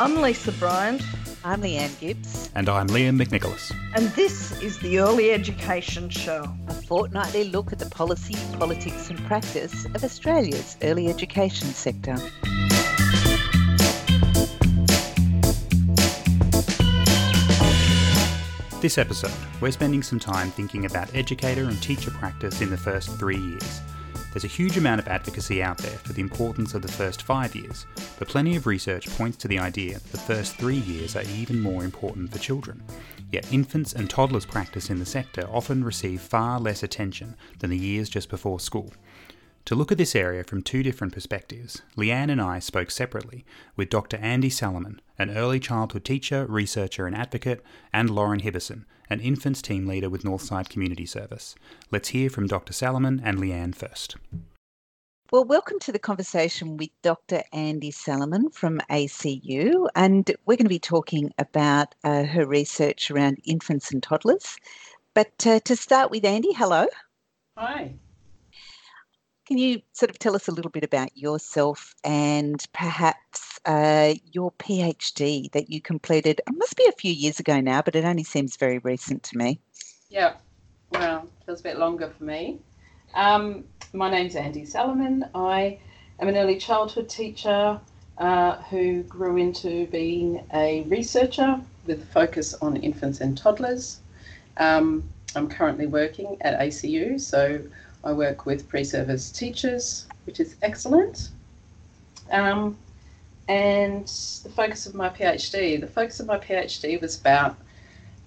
I'm Lisa Bryant. I'm Leanne Gibbs. And I'm Liam McNicholas. And this is the Early Education Show, a fortnightly look at the policy, politics, and practice of Australia's early education sector. This episode, we're spending some time thinking about educator and teacher practice in the first three years. There's a huge amount of advocacy out there for the importance of the first five years, but plenty of research points to the idea that the first three years are even more important for children. Yet infants and toddlers' practice in the sector often receive far less attention than the years just before school. To look at this area from two different perspectives, Leanne and I spoke separately with Dr. Andi Salamon, an early childhood teacher, researcher, and advocate, and Lauren Hibberson, an infants team leader with Northside Community Service. Let's hear from Dr. Salamon and Leanne first. Well, welcome to the conversation with Dr. Andi Salamon from ACU, and we're going to be talking about uh, her research around infants and toddlers. But uh, to start with, Andi, hello. Hi. Can you sort of tell us a little bit about yourself and perhaps uh, your PhD that you completed? It must be a few years ago now, but it only seems very recent to me. Yeah, well, it feels a bit longer for me. Um, my name's Andi Salamon. I am an early childhood teacher uh, who grew into being a researcher with a focus on infants and toddlers. Um, I'm currently working at ACU, so I work with pre-service teachers, which is excellent. Um, and the focus of my PhD, the focus of my PhD was about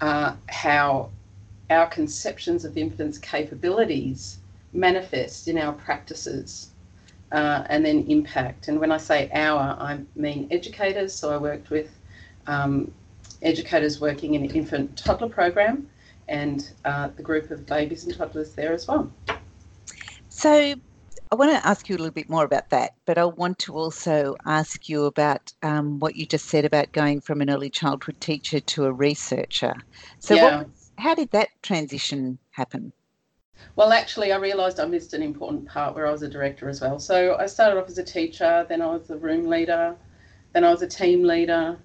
uh, how our conceptions of infants' capabilities manifest in our practices uh, and then impact. And when I say our, I mean educators. So I worked with um, educators working in an infant toddler program and uh, the group of babies and toddlers there as well. So I want to ask you a little bit more about that, but I want to also ask you about um, what you just said about going from an early childhood teacher to a researcher. So, yeah. what, how did that transition happen? Well, actually, I realised I missed an important part where I was a director as well. So, I started off as a teacher, then I was a room leader, then I was a team leader.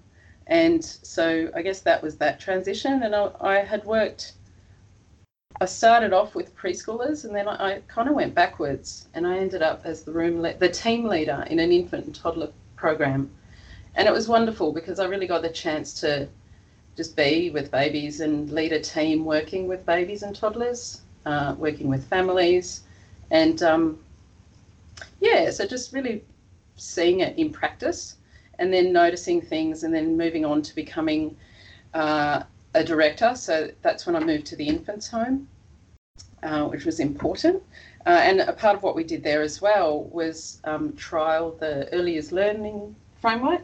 And so, I guess that was that transition. And I, I had worked I started off with preschoolers and then I, I kind of went backwards and I ended up as the room le- the team leader in an infant and toddler program. And it was wonderful because I really got the chance to just be with babies and lead a team working with babies and toddlers, uh, working with families. And um, yeah, so just really seeing it in practice and then noticing things and then moving on to becoming uh, a director, so that's when I moved to the infants' home, uh, which was important. Uh, and a part of what we did there as well was um, trial the early years learning framework.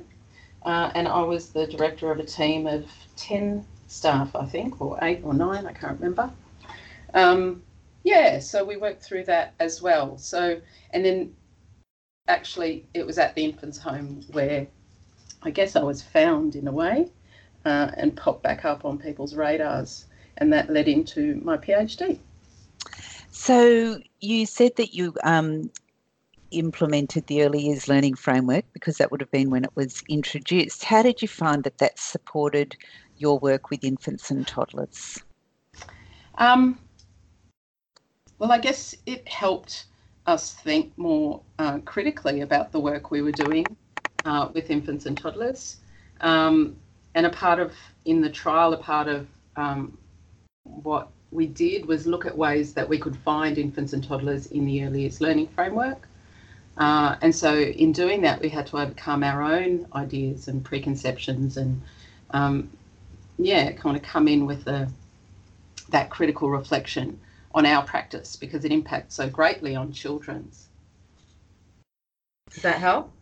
Uh, and I was the director of a team of 10 staff, I think, or eight or nine, I can't remember. Um, yeah, so we worked through that as well. So, and then actually, it was at the infants' home where I guess I was found in a way uh, and pop back up on people's radars. And that led into my PhD. So you said that you um, implemented the early years learning framework because that would have been when it was introduced. How did you find that that supported your work with infants and toddlers? Um, well, I guess it helped us think more uh, critically about the work we were doing uh, with infants and toddlers. Um, and a part of in the trial, a part of um, what we did was look at ways that we could find infants and toddlers in the early years learning framework. Uh, and so, in doing that, we had to overcome our own ideas and preconceptions, and um, yeah, kind of come in with a, that critical reflection on our practice because it impacts so greatly on children's. Does that help?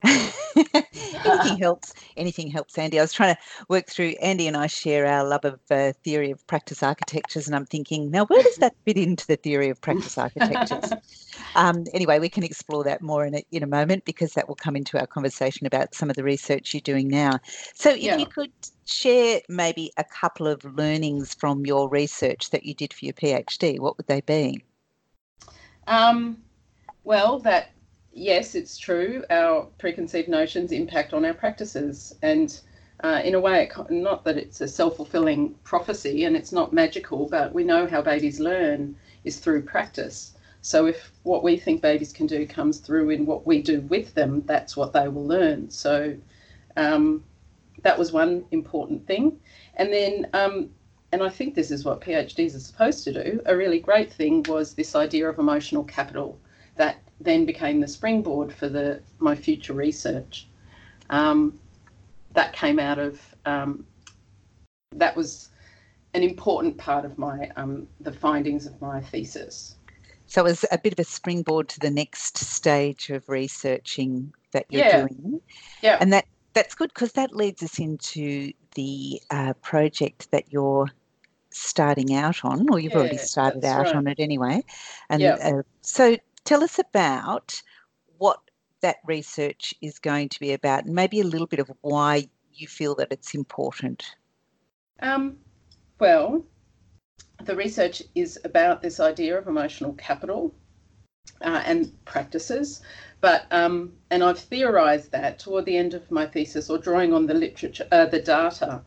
anything helps. Anything helps, Andi. I was trying to work through. Andi and I share our love of uh, theory of practice architectures, and I'm thinking, now where does that fit into the theory of practice architectures? um, anyway, we can explore that more in a, in a moment because that will come into our conversation about some of the research you're doing now. So, if yeah. you could share maybe a couple of learnings from your research that you did for your PhD, what would they be? Um, well, that yes, it's true. Our preconceived notions impact on our practices, and uh, in a way, it, not that it's a self-fulfilling prophecy and it's not magical, but we know how babies learn is through practice. So if what we think babies can do comes through in what we do with them, that's what they will learn. So um, that was one important thing. And then, um, and I think this is what PhDs are supposed to do, a really great thing was this idea of emotional capital that then became the springboard for the my future research. Um, that came out of um, that was an important part of my um, the findings of my thesis. So it was a bit of a springboard to the next stage of researching that you're Yeah. doing. Yeah. And that that's good because that leads us into the uh, project that you're starting out on, or you've already started out right. on it anyway. And Yeah. uh, so tell us about what that research is going to be about, and maybe a little bit of why you feel that it's important. Um, well, the research is about this idea of emotional capital uh, and practices, but um, and I've theorised that toward the end of my thesis, or drawing on the literature, uh, the data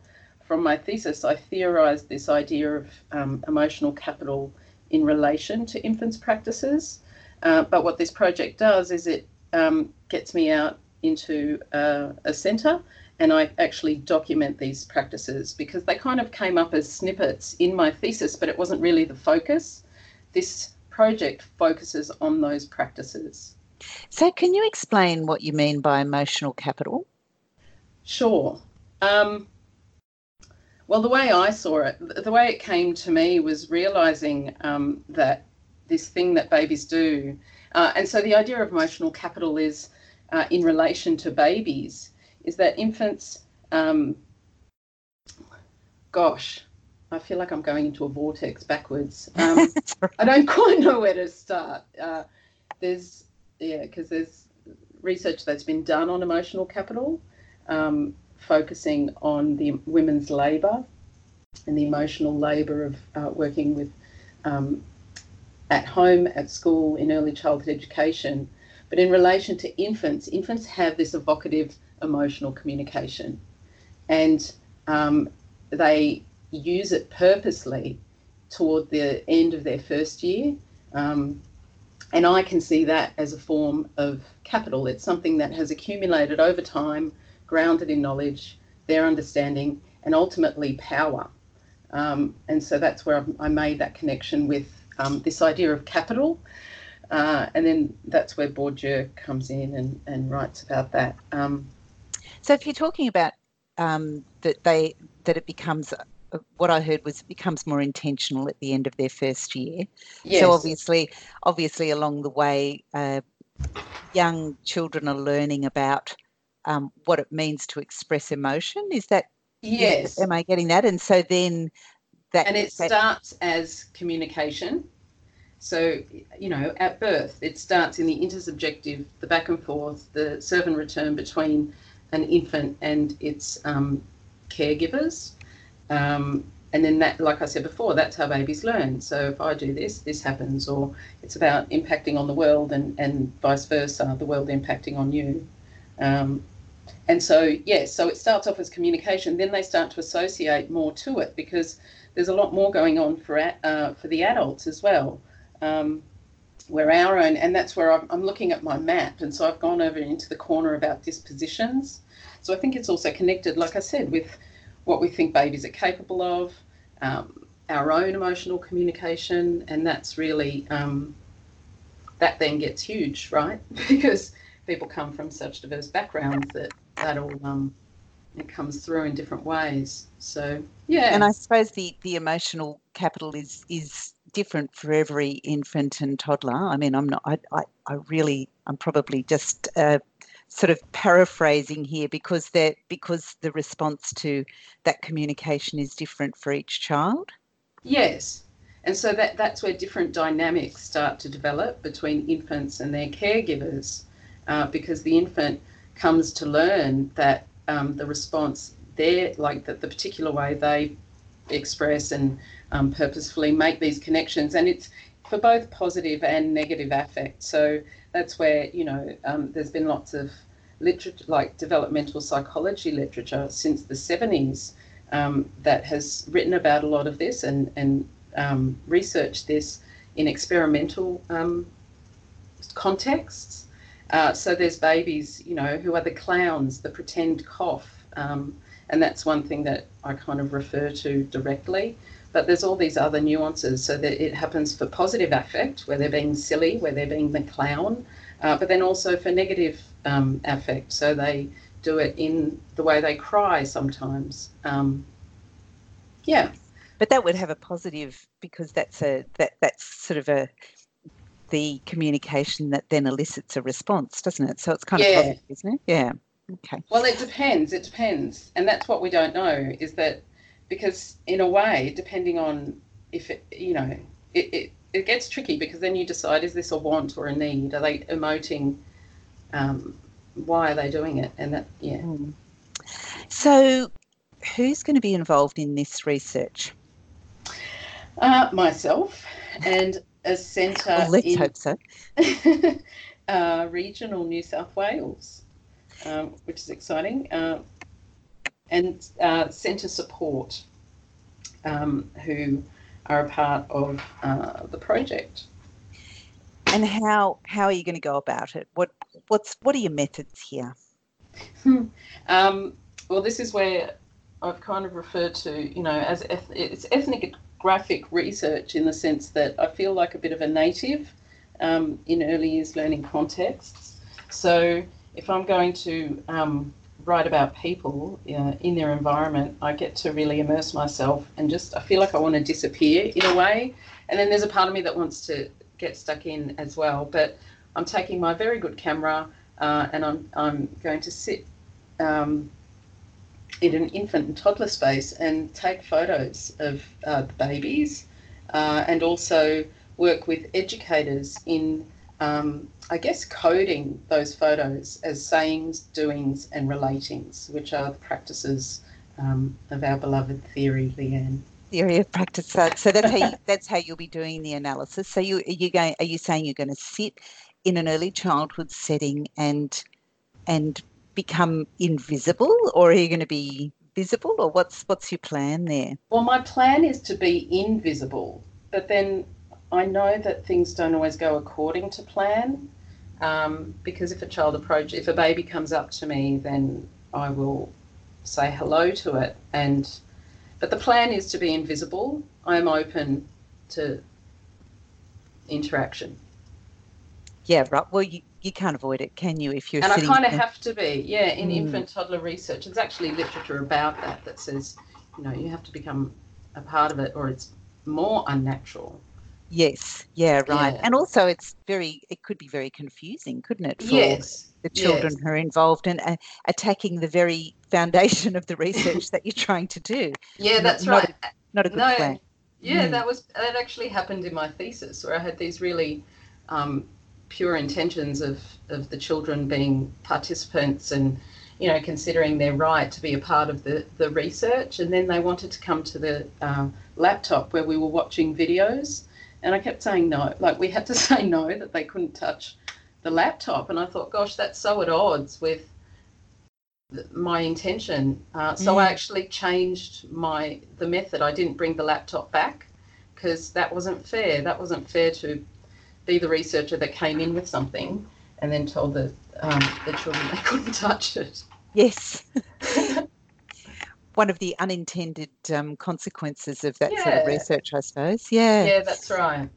from my thesis, I theorised this idea of um, emotional capital in relation to infants' practices. Uh, but what this project does is it um, gets me out into uh, a centre and I actually document these practices because they kind of came up as snippets in my thesis, but it wasn't really the focus. This project focuses on those practices. So, can you explain what you mean by emotional capital? Sure. Um, well, the way I saw it, the way it came to me was realizing um, that this thing that babies do, uh, and so the idea of emotional capital is uh, in relation to babies, is that infants, um, gosh, I feel like I'm going into a vortex backwards. Um, I don't quite know where to start. Uh, there's, yeah, because there's research that's been done on emotional capital, um, focusing on the women's labour and the emotional labour of uh, working with um, at home, at school, in early childhood education. But in relation to infants, infants have this evocative emotional communication, and um, they use it purposely toward the end of their first year. Um, and I can see that as a form of capital. It's something that has accumulated over time, grounded in knowledge, their understanding, and ultimately power. Um, and so that's where I made that connection with um, this idea of capital. Uh, and then that's where Bourdieu comes in and, and writes about that. Um, So, if you're talking about um, that they that it becomes uh, what I heard was it becomes more intentional at the end of their first year. yes, So obviously, obviously along the way, uh, young children are learning about um, what it means to express emotion. Is that yes. Am I getting that? And so then that and it that- starts as communication. So, you know, at birth, it starts in the intersubjective, the back and forth, the serve and return between an infant and its um, caregivers. Um, and then that, like I said before, that's how babies learn. So if I do this, this happens, or it's about impacting on the world and, and vice versa, the world impacting on you. Um, and so, yes, so it starts off as communication, then they start to associate more to it because there's a lot more going on for uh, for the adults as well. Um, where our own, and that's where I'm, I'm looking at my map, and so I've gone over into the corner about dispositions. So I think it's also connected, like I said, with what we think babies are capable of, um, our own emotional communication, and that's really um, that then gets huge, right? because people come from such diverse backgrounds that that all um, it comes through in different ways. So yeah, and I suppose the the emotional capital is is different for every infant and toddler. I mean, I'm not. I I, I really. I'm probably just. Uh, sort of paraphrasing here because that because the response to that communication is different for each child Yes. And so that, that's where different dynamics start to develop between infants and their caregivers, uh, because the infant comes to learn that um, the response there, like that the particular way they express and um, purposefully make these connections, and it's for both positive and negative affect. So that's where you know um, there's been lots of literature, like developmental psychology literature, since the 70s um, that has written about a lot of this and and um, researched this in experimental um, contexts. Uh, so there's babies, you know, who are the clowns, the pretend cough, um, and that's one thing that I kind of refer to directly. But there's all these other nuances, so that it happens for positive affect, where they're being silly, where they're being the clown, uh, but then also for negative um, affect, so they do it in the way they cry sometimes. Um, yeah. But that would have a positive because that's a that that's sort of a the communication that then elicits a response, doesn't it? So it's kind Yeah. of positive, isn't it? Yeah. Okay. Well, it depends. It depends, and that's what we don't know is that because in a way, depending on if it, you know, it, it, it gets tricky because then you decide is this a want or a need? Are they emoting? Um, why are they doing it? And that, yeah. Mm. So who's going to be involved in this research? Uh, myself and a centre Oh, let's in hope so. uh, regional New South Wales, um, which is exciting, uh, and uh, centre support, um, who are a part of uh, the project. And how how are you going to go about it? What what's what are your methods here? Um, well, this is where I've kind of referred to, you know, as eth- it's ethnographic research in the sense that I feel like a bit of a native um, in early years learning contexts. So if I'm going to um, write about people uh, in their environment, I get to really immerse myself and just I feel like I want to disappear in a way. And then there's a part of me that wants to get stuck in as well. But I'm taking my very good camera uh, and I'm I'm going to sit um, in an infant and toddler space and take photos of uh, babies uh, and also work with educators in, um, I guess, coding those photos as sayings, doings, and relatings, which are the practices um, of our beloved theory, Leanne. Theory of practice. So, so that's how you, that's how you'll be doing the analysis. So you are you going? Are you saying you're going to sit in an early childhood setting and and become invisible, or are you going to be visible, or what's what's your plan there? Well, my plan is to be invisible, but then I know that things don't always go according to plan. Um, because if a child approach, if a baby comes up to me, then I will say hello to it. And but the plan is to be invisible. I'm open to interaction, Yeah, right. Well, you, you can't avoid it, can you? If you're and I kind of have to be. Yeah, in Mm. infant toddler research, there's actually literature about that that says, you know, you have to become a part of it, or it's more unnatural. Yes, yeah, right. Yeah. And also, it's very, it could be very confusing, couldn't it, for Yes. the children yes. who are involved in uh, attacking the very foundation of the research that you're trying to do? Yeah, Not- that's not right. Not a good no, plan. yeah, Mm. that was that actually happened in my thesis where I had these really um, pure intentions of of the children being participants and you know considering their right to be a part of the the research, and then they wanted to come to the uh, laptop where we were watching videos, and I kept saying no, like we had to say no that they couldn't touch the laptop, and I thought, gosh, that's so at odds with my intention. Uh, so I Mm. actually changed my the method. I didn't bring the laptop back because that wasn't fair. That wasn't fair to be the researcher that came in with something and then told the um, the children they couldn't touch it. Yes. One of the unintended um, consequences of that sort of research, I suppose. Yeah. Yeah, that's right.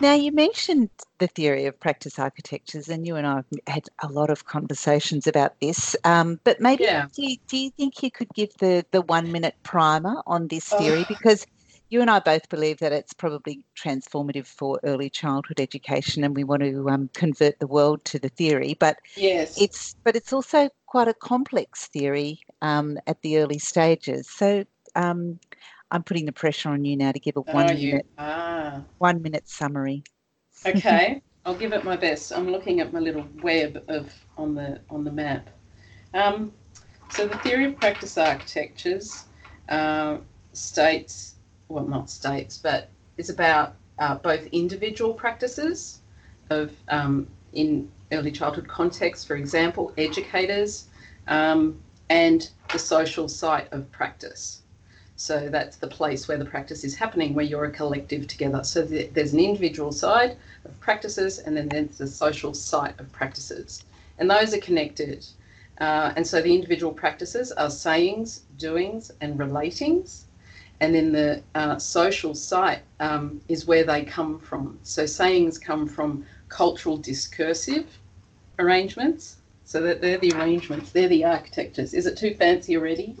Now, you mentioned the theory of practice architectures, and you and I have had a lot of conversations about this. Um, but maybe Yeah. do, you, do you think you could give the, the one minute primer on this Oh. theory? Because you and I both believe that it's probably transformative for early childhood education, and we want to um, convert the world to the theory. But Yes. it's but it's also quite a complex theory um, at the early stages. So um, I'm putting the pressure on you now to give a one you? minute Ah. one minute summary. Okay, I'll give it my best. I'm looking at my little web of on the on the map. Um, so the theory of practice architectures uh, states, well, not states, but is about uh, both individual practices of um, in early childhood context, for example, educators, um, and the social site of practice. So that's the place where the practice is happening, where you're a collective together. So there's an individual side of practices, and then there's the social site of practices, and those are connected. Uh, and so the individual practices are sayings, doings, and relatings. And then the uh, social site um, is where they come from. So sayings come from cultural discursive arrangements. So that they're the arrangements, they're the architectures. Is it too fancy already?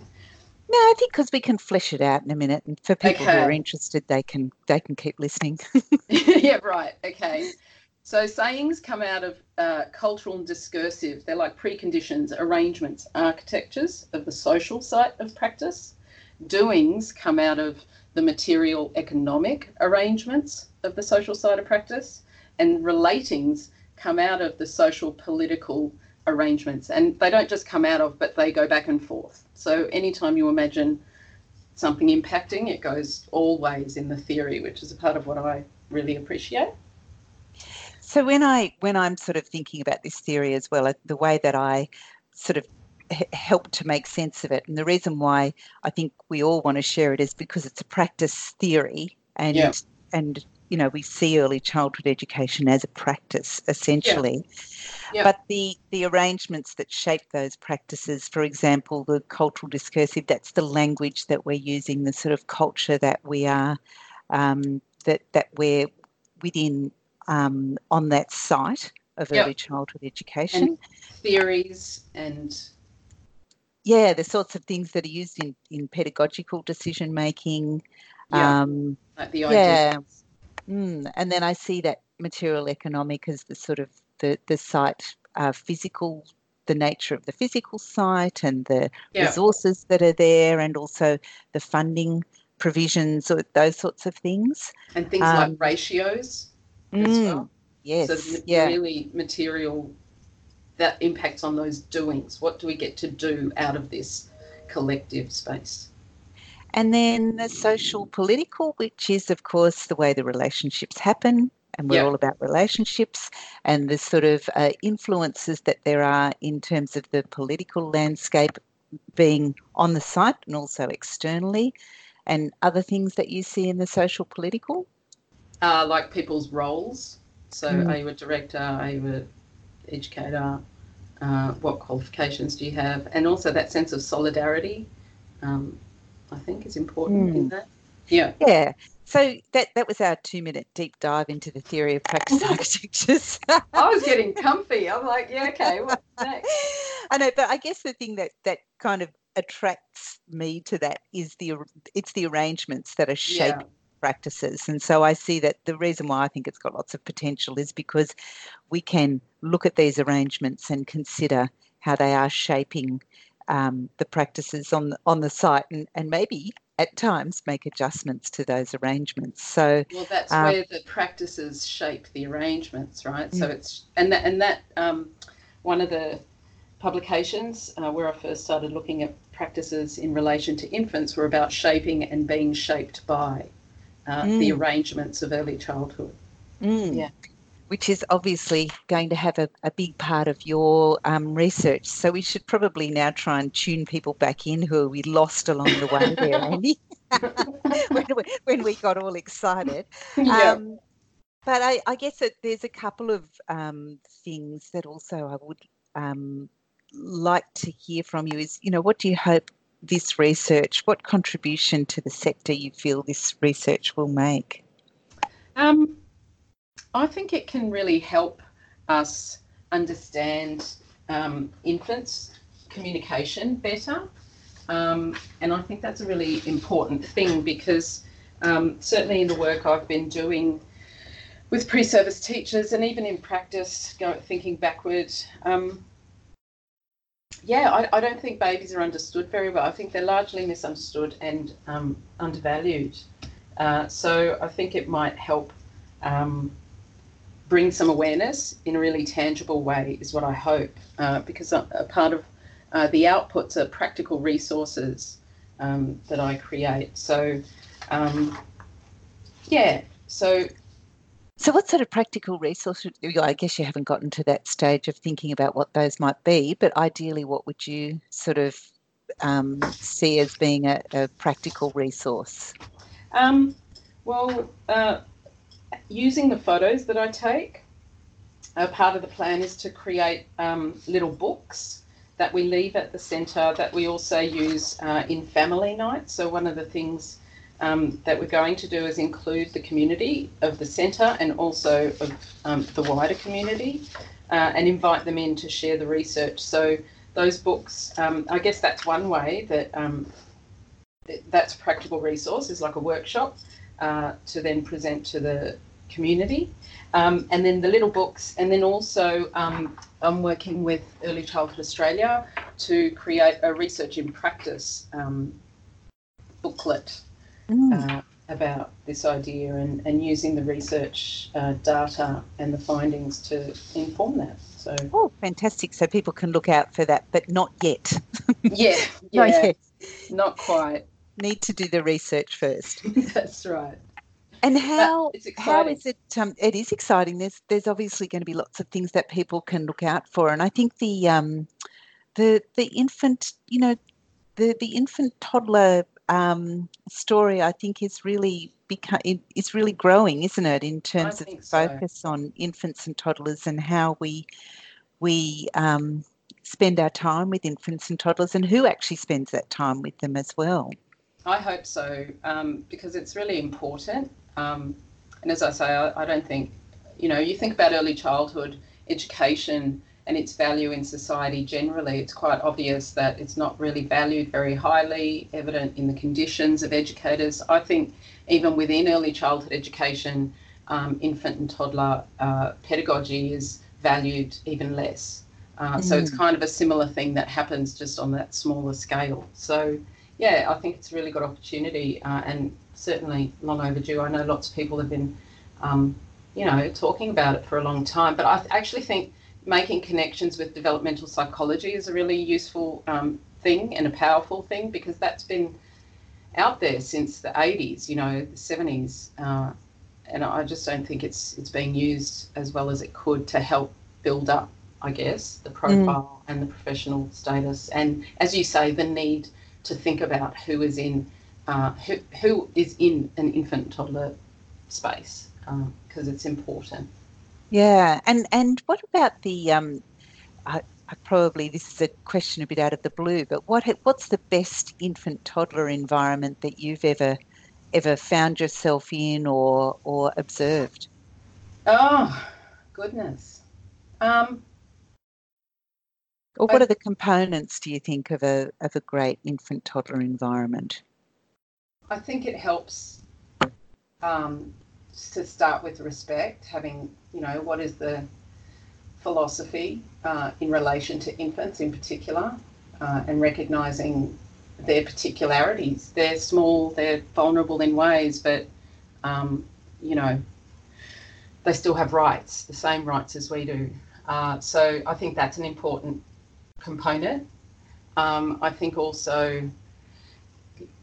No, I think because we can flesh it out in a minute, and for people Okay. who are interested, they can they can keep listening. yeah, right. Okay. So sayings come out of uh, cultural and discursive. They're like preconditions, arrangements, architectures of the social site of practice. Doings come out of the material economic arrangements of the social side of practice. And relatings come out of the social political arrangements. And they don't just come out of, but they go back and forth. So anytime you imagine something impacting, it goes all ways in the theory, which is a part of what I really appreciate. So when I when I'm sort of thinking about this theory as well, uh, the way that I sort of h- help to make sense of it, and the reason why I think we all want to share it is because it's a practice theory, and Yeah. and you know we see early childhood education as a practice essentially. Yeah. But the the arrangements that shape those practices, for example, the cultural discursive, that's the language that we're using, the sort of culture that we are um, that that we're within um, on that site of Yep. early childhood education. Theories and yeah, the sorts of things that are used in, in pedagogical decision making. Yeah. Um, like the Yeah. mm, and then I see that material economic as the sort of the, the site uh, physical, the nature of the physical site and the Yeah. resources that are there, and also the funding provisions or those sorts of things. And things Um, like ratios as Mm, well. Yes, So the yeah. really material that impacts on those doings. What do we get to do out of this collective space? And then the social political, which is, of course, the way the relationships happen. And we're Yeah. all about relationships and the sort of uh, influences that there are in terms of the political landscape being on the site and also externally, and other things that you see in the social political. Uh, like people's roles. So Mm. are you a director? Are you an educator? Uh, what qualifications do you have? And also that sense of solidarity, um, I think, is important in that. Yeah. Yeah. So that, that was our two minute deep dive into the theory of practice architectures. I was getting comfy. I'm like, yeah, okay, what's next? I know, but I guess the thing that that kind of attracts me to that is the it's the arrangements that are shaping Yeah. practices, and so I see that the reason why I think it's got lots of potential is because we can look at these arrangements and consider how they are shaping um, the practices on the, on the site, and, and maybe at times make adjustments to those arrangements. So Well, that's Um, where the practices shape the arrangements, right? So Mm. it's and that and that um, one of the publications uh, where I first started looking at practices in relation to infants were about shaping and being shaped by uh, the Mm. arrangements of early childhood. Mm. Yeah. Which is obviously going to have a, a big part of your um, research. So we should probably now try and tune people back in who we lost along the way there, Andi, when, we, when we got all excited. yeah. Um, but I, I guess that there's a couple of um, things that also I would um, like to hear from you is, you know, what do you hope this research, what contribution to the sector you feel this research will make? Um, I think it can really help us understand um, infants' communication better. Um, and I think that's a really important thing because um, certainly in the work I've been doing with pre-service teachers and even in practice, go, thinking backward, um, yeah, I, I don't think babies are understood very well. I think they're largely misunderstood and um, undervalued. Uh, so I think it might help um, bring some awareness in a really tangible way, is what I hope, uh, because a, a part of uh, the outputs are practical resources um, that I create. So, um, yeah, so So, what sort of practical resources? I guess you haven't gotten to that stage of thinking about what those might be, but ideally, what would you sort of um, see as being a, a practical resource? Um, well, uh, using the photos that I take, a part of the plan is to create um, little books that we leave at the centre that we also use uh, in family night. So, one of the things um, that we're going to do is include the community of the centre and also of um, the wider community uh, and invite them in to share the research. So, those books, um, I guess that's one way that um, that's a practical resource, is like a workshop uh, to then present to the community. Um, and then the little books, and then also um, I'm working with Early Childhood Australia to create a research in practice um, booklet mm. uh, about this idea and, and using the research uh, data and the findings to inform that. So, oh, fantastic! So people can look out for that, but not yet. yeah, yeah, not, yet. not quite. Need to do the research first. That's right. And how how is it? Um, it is exciting. There's there's obviously going to be lots of things that people can look out for, and I think the um, the the infant, you know, the the infant toddler um, story, I think is really become is really growing, isn't it? In terms of focus so. on infants and toddlers and how we we um, spend our time with infants and toddlers, and who actually spends that time with them as well. I hope so, um, because it's really important. Um, and as I say, I, I, don't think, you know, you think about early childhood education and its value in society generally, it's quite obvious that it's not really valued very highly, evident in the conditions of educators. I think even within early childhood education, um, infant and toddler uh, pedagogy is valued even less. Uh, mm. So it's mm. kind of a similar thing that happens just on that smaller scale. So yeah, I think it's a really good opportunity uh, and certainly long overdue. I know lots of people have been, um, you know, talking about it for a long time. But I th- actually think making connections with developmental psychology is a really useful um, thing and a powerful thing because that's been out there since the 80s, you know, the 70s. Uh, and I just don't think it's it's being used as well as it could to help build up, I guess, the profile mm. and the professional status. And as you say, the need to think about who is in uh, who, who is in an infant toddler space because um, it's important. Yeah, and and what about the um, I, I probably this is a question a bit out of the blue, but what what's the best infant toddler environment that you've ever ever found yourself in or or observed? Oh goodness. Um, or what I, are the components, do you think, of a of a great infant toddler environment? I think it helps um, to start with respect, having you know what is the philosophy uh, in relation to infants in particular, uh, and recognizing their particularities. They're small, they're vulnerable in ways, but um, you know they still have rights, the same rights as we do. Uh, so I think that's an important component. Um, I think also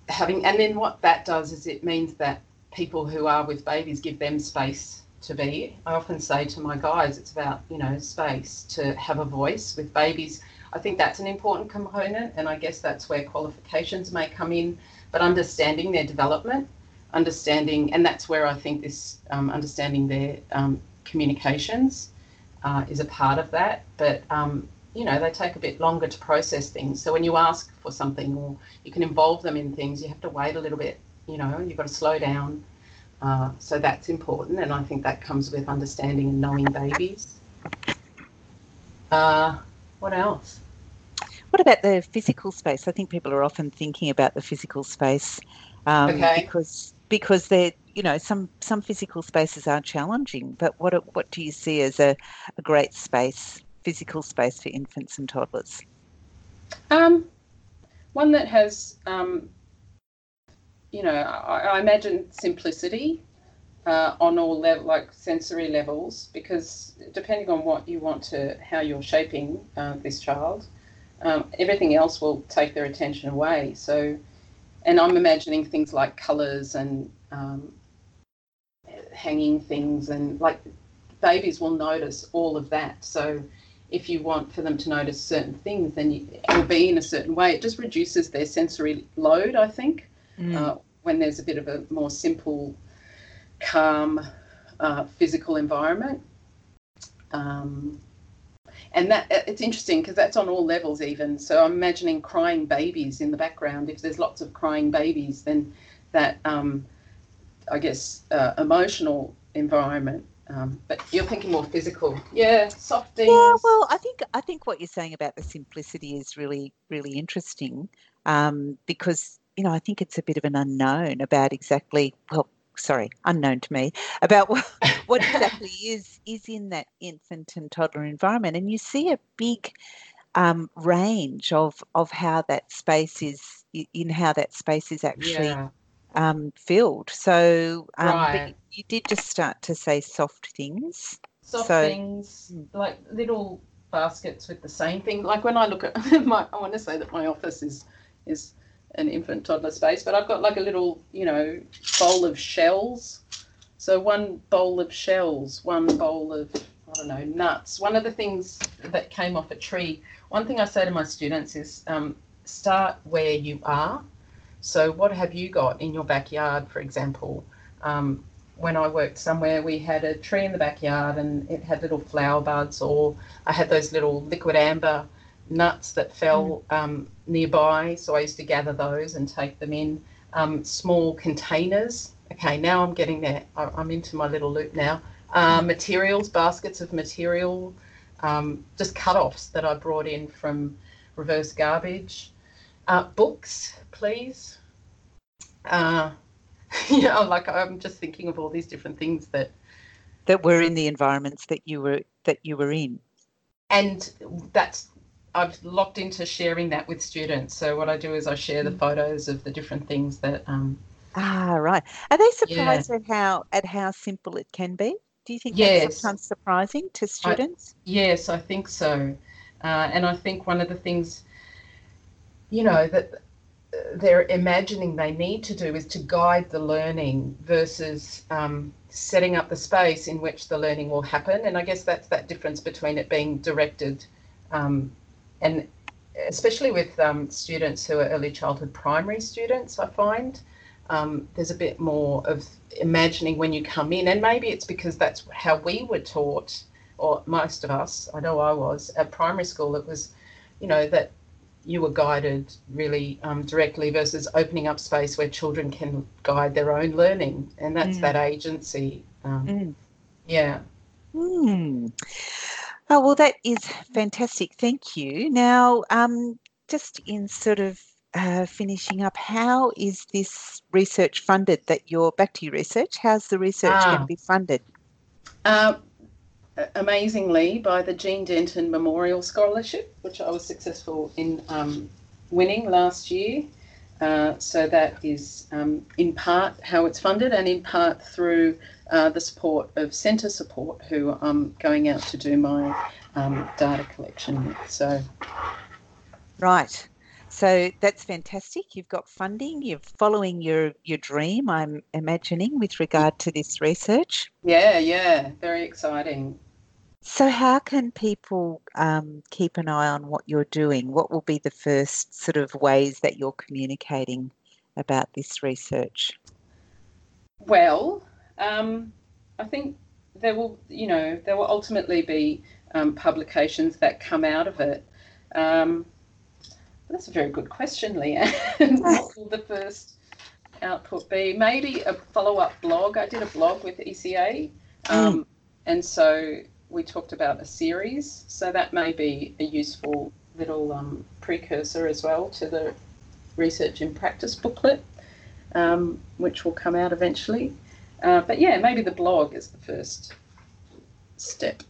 having, and then what that does is it means that people who are with babies give them space to be. I often say to my guys, it's about, you know, space to have a voice with babies. I think that's an important component, and I guess that's where qualifications may come in, but understanding their development, understanding, and that's where I think this um, understanding their um, communications uh, is a part of that. But um, you know, they take a bit longer to process things. So when you ask for something or you can involve them in things, you have to wait a little bit, you know, you've got to slow down. Uh, so that's important. And I think that comes with understanding and knowing babies. Uh, what else? What about the physical space? I think people are often thinking about the physical space um, okay. because because they're you know some some physical spaces are challenging. But what what do you see as a, a great space physical space for infants and toddlers? Um, one that has, um, you know, I, I imagine simplicity uh, on all level, like sensory levels, because depending on what you want to, how you're shaping uh, this child, um, everything else will take their attention away. So, and I'm imagining things like colours and um, hanging things and like babies will notice all of that. So if you want for them to notice certain things, then you, it'll be in a certain way. It just reduces their sensory load, I think, Mm. uh, when there's a bit of a more simple, calm, uh, physical environment. Um, and that it's interesting because that's on all levels even so i'm imagining crying babies in the background if there's lots of crying babies then that um, i guess uh, emotional environment um, but you're thinking more physical. Yeah soft things. Yeah, well, I think I think what you're saying about the simplicity is really really interesting um, because you know I think it's a bit of an unknown about exactly well, sorry, unknown to me about what, what exactly is is in that infant and toddler environment, and you see a big um, range of of how that space is in how that space is actually yeah um, filled. So, um, Right. you did just start to say soft things. soft So- things like little baskets with the same thing like when i look at my i want to say that my office is is an infant toddler space but i've got like a little you know bowl of shells so one bowl of shells one bowl of i don't know nuts one of the things that came off a tree one thing i say to my students is um, start where you are so what have you got in your backyard for example um, when I worked somewhere, we had a tree in the backyard and it had little flower buds, or I had those little liquid amber nuts that fell um, nearby. So I used to gather those and take them in um, small containers. Okay, now I'm getting there. I'm into my little loop now. Uh, materials, baskets of material, um, just cut offs that I brought in from reverse garbage. Uh, books, please. Uh, you know, like I'm just thinking of all these different things that, that were in the environments that you were that you were in. and that's I've locked into sharing that with students. So what I do is I share the photos of the different things that. Um, Ah, right. Are they Yeah. surprised at how at how simple it can be? Do you think Yes. that's sometimes surprising to students? yes, I think so, uh, and I think one of the things, you know, that they're imagining they need to do is to guide the learning versus um, setting up the space in which the learning will happen. And I guess that's that difference between it being directed um, and especially with um, students who are early childhood primary students, I find um, there's a bit more of imagining when you come in. And maybe it's because that's how we were taught, or most of us, I know I was, at primary school, it was, you know, that you were guided really um, directly versus opening up space where children can guide their own learning. And that's Mm. that agency. Um, Mm. Yeah. Hmm. Oh, well, that is fantastic. Thank you. Now, um, just in sort of uh, finishing up, how is this research funded? That you're back to your research. How's the research going Ah. to be funded? Uh, amazingly, by the Jean Denton Memorial Scholarship, which I was successful in um, winning last year. Uh, so that is um, in part how it's funded, and in part through uh, the support of Centre Support, who I'm going out to do my um, data collection with. So Right. So that's fantastic. You've got funding. You're following your your dream. I'm imagining with regard to this research. yeah, yeah, very exciting. So, how can people um, keep an eye on what you're doing? What will be the first sort of ways that you're communicating about this research? Well, um, I think there will, you know, there will ultimately be um, publications that come out of it. Um, that's a very good question, Leanne. what will the first output be? Maybe a follow-up blog. I did a blog with ECA, um, and so we talked about a series. So that may be a useful little um, precursor as well to the research in practice booklet um, which will come out eventually. Uh, but yeah, maybe the blog is the first step.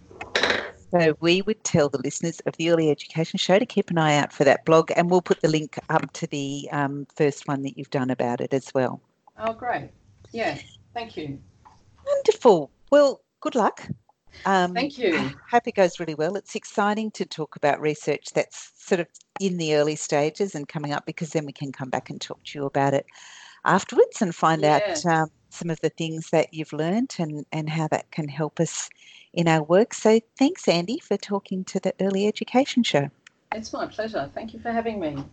So, we would tell the listeners of the Early Education Show to keep an eye out for that blog, and we'll put the link up to the um, first one that you've done about it as well. Oh, great. Yeah, thank you. Wonderful. Well, good luck. Um, Thank you. I hope it goes really well. It's exciting to talk about research that's sort of in the early stages and coming up because then we can come back and talk to you about it afterwards and find out um, some of the things that you've learned and, and how that can help us in our work. So thanks, Andi, for talking to the Early Education Show. It's my pleasure. Thank you for having me.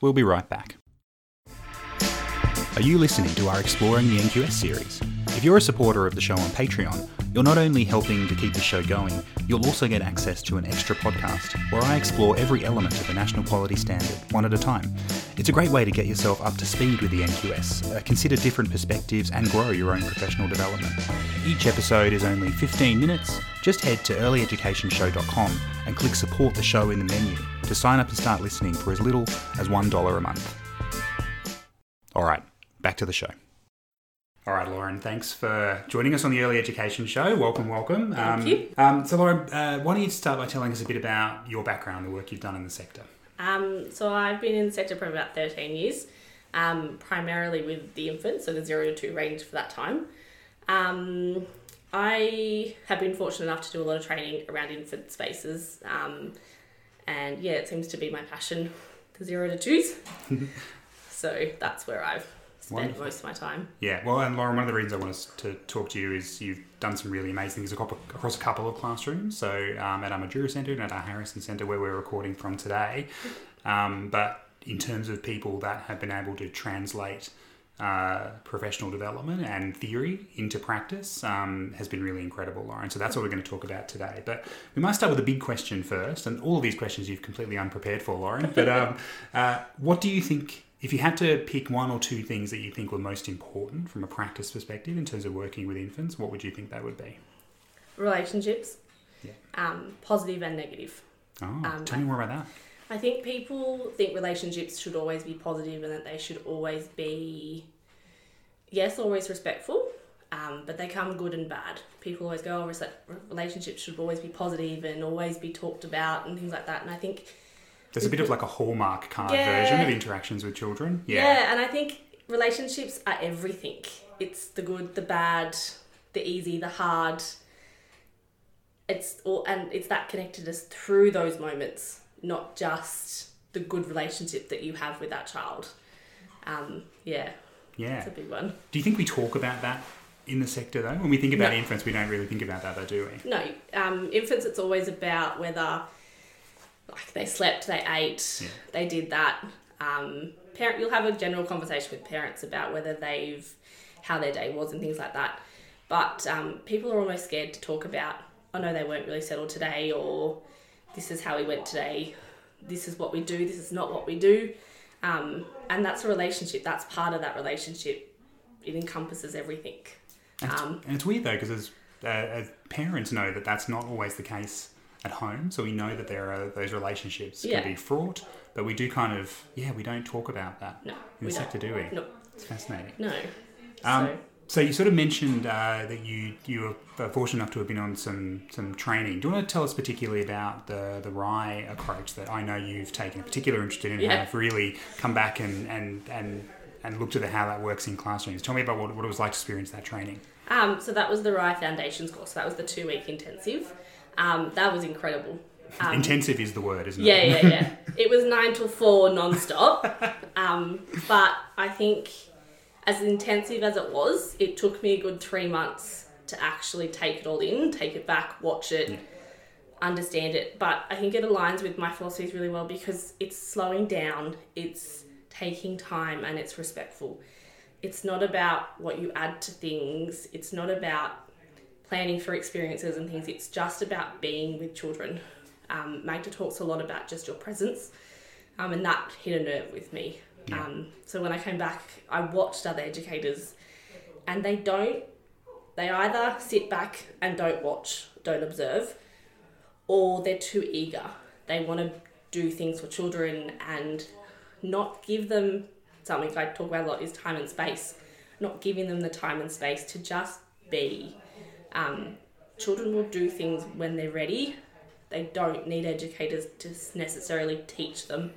We'll be right back. Are you listening to our Exploring the NQS series? If you're a supporter of the show on Patreon, you're not only helping to keep the show going, you'll also get access to an extra podcast where I explore every element of the National Quality Standard, one at a time. It's a great way to get yourself up to speed with the NQS, uh, consider different perspectives, and grow your own professional development. Each episode is only 15 minutes. Just head to earlyeducationshow.com and click support the show in the menu to sign up and start listening for as little as $1 a month. All right, back to the show. All right, Lauren, thanks for joining us on the Early Education Show. Welcome, welcome. Thank um, you. Um, so, Lauren, uh, why don't you start by telling us a bit about your background, the work you've done in the sector? Um, so I've been in the sector for about 13 years, um, primarily with the infants, so the zero to two range for that time. Um, I have been fortunate enough to do a lot of training around infant spaces, um, and yeah, it seems to be my passion, the zero to twos. so that's where I've spent Wonderful. most of my time. Yeah, well, and Lauren, one of the reasons I want us to talk to you is you've done some really amazing things across across a couple of classrooms. So um, at our Madura Centre and at our Harrison Centre, where we're recording from today. Um, but in terms of people that have been able to translate uh, professional development and theory into practice um, has been really incredible, Lauren. So that's what we're going to talk about today. But we might start with a big question first, and all of these questions you've completely unprepared for, Lauren. But um, uh, what do you think? If you had to pick one or two things that you think were most important from a practice perspective in terms of working with infants, what would you think that would be? Relationships, Yeah. um, positive and negative. Oh, Um, tell me more about that. I think people think relationships should always be positive and that they should always be, yes, always respectful, um, but they come good and bad. People always go, oh, relationships should always be positive and always be talked about and things like that. And I think, There's a bit of like a hallmark card Yeah. version of interactions with children. yeah. and I think relationships are everything. It's the good, the bad, the easy, the hard. It's all, and it's that connectedness through those moments, not just the good relationship that you have with that child. Um, yeah, Yeah. it's a big one. Do you think we talk about that in the sector though? When we think about No. infants, we don't really think about that though, do we? No, um, infants, it's always about whether like they slept, they ate, Yeah. they did that. Um, parent, you'll have a general conversation with parents about whether they've how their day was and things like that. But um, people are almost scared to talk about. Oh no, they weren't really settled today, or this is how we went today. This is what we do. This is not what we do. Um, and that's a relationship. That's part of that relationship. It encompasses everything. And it's, Um, and it's weird though, because as, uh, as parents know that that's not always the case at home. So we know that there are those relationships Yeah. can be fraught, but we do kind of, yeah, we don't talk about that No, in the sector, do we? No, It's fascinating. no. Um, so, So you sort of mentioned uh, that you you were fortunate enough to have been on some some training. Do you want to tell us particularly about the the RIE approach that I know you've taken a particular interest in and Yeah. have really come back and and and and looked at how that works in classrooms. Tell me about what, what it was like to experience that training. Um, so that was the RIE Foundations course. That was the two week intensive. Um, that was incredible. Um, Intensive is the word, isn't yeah, it? yeah, yeah. Yeah. it was nine till four non-stop. Um, but I think as intensive as it was, it took me a good three months to actually take it all in, take it back, watch it, understand it. But I think it aligns with my philosophies really well because it's slowing down, it's taking time, and it's respectful. It's not about what you add to things. It's not about planning for experiences and things. It's just about being with children. Um, Magda talks a lot about just your presence, um, and that hit a nerve with me. Yeah. Um, so when I came back, I watched other educators, and they don't. They either sit back and don't watch, don't observe, or they're too eager. They want to do things for children and not give them something I talk about a lot is time and space. Not giving them the time and space to just be. Um, children will do things when they're ready. They don't need educators to necessarily teach them.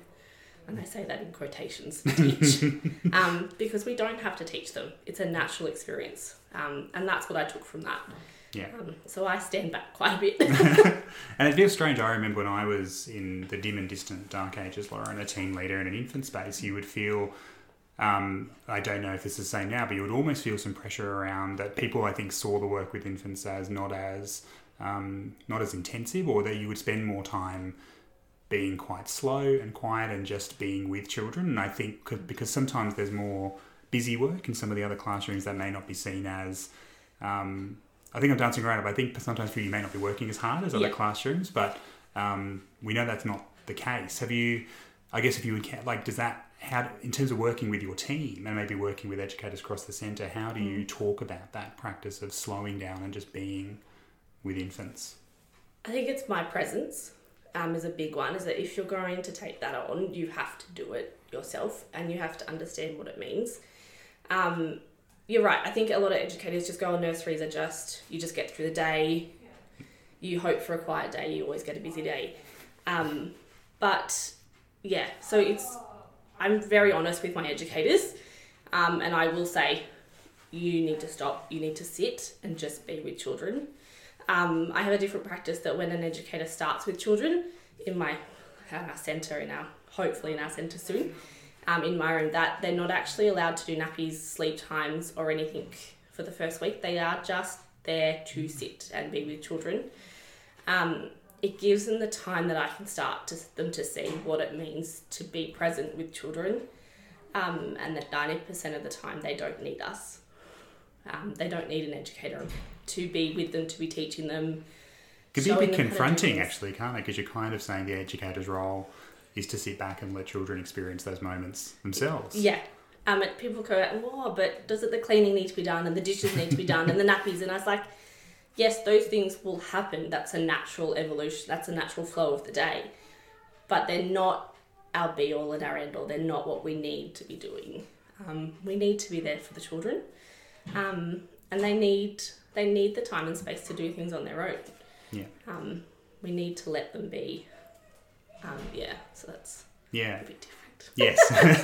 And I say that in quotations, teach. um, because we don't have to teach them. It's a natural experience. Um, and that's what I took from that. Yeah. Um, so I stand back quite a bit. And it feels strange. I remember when I was in the dim and distant dark ages, Laura, and a team leader in an infant space, you would feel um, I don't know if it's the same now, but you would almost feel some pressure around that people, I think, saw the work with infants as not as um, not as intensive, or that you would spend more time being quite slow and quiet and just being with children. And I think because sometimes there's more busy work in some of the other classrooms that may not be seen as. Um, I think I'm dancing around it, but I think sometimes you may not be working as hard as other Yeah. classrooms, but um, we know that's not the case. Have you? I guess if you would like, does that how in terms of working with your team and maybe working with educators across the centre, how do you talk about that practice of slowing down and just being with infants? I think it's my presence um, is a big one. Is that if you're going to take that on, you have to do it yourself and you have to understand what it means. Um, you're right. I think a lot of educators just go on nurseries are just you just get through the day. You hope for a quiet day. You always get a busy day. Um, but yeah, so it's I'm very honest with my educators, um, and I will say you need to stop. You need to sit and just be with children. Um, I have a different practice that when an educator starts with children in my our centre in our hopefully in our centre soon, um, in my room that they're not actually allowed to do nappies, sleep times, or anything for the first week. They are just there to sit and be with children. Um, it gives them the time that I can start to them to see what it means to be present with children, um, and that ninety percent of the time they don't need us. Um, they don't need an educator to be with them, to be teaching them. Could be a bit them how to do confronting, actually, can't it? Because you're kind of saying the educator's role is to sit back and let children experience those moments themselves. Yeah. Um, people go, oh, but does it the cleaning need to be done and the dishes need to be done and the nappies? And I was like, yes, those things will happen. That's a natural evolution. That's a natural flow of the day. But they're not our be all and our end all. They're not what we need to be doing. Um, we need to be there for the children, um, and they need they need the time and space to do things on their own. Yeah. Um, we need to let them be. Um, yeah, so that's Yeah. a bit different. Yes.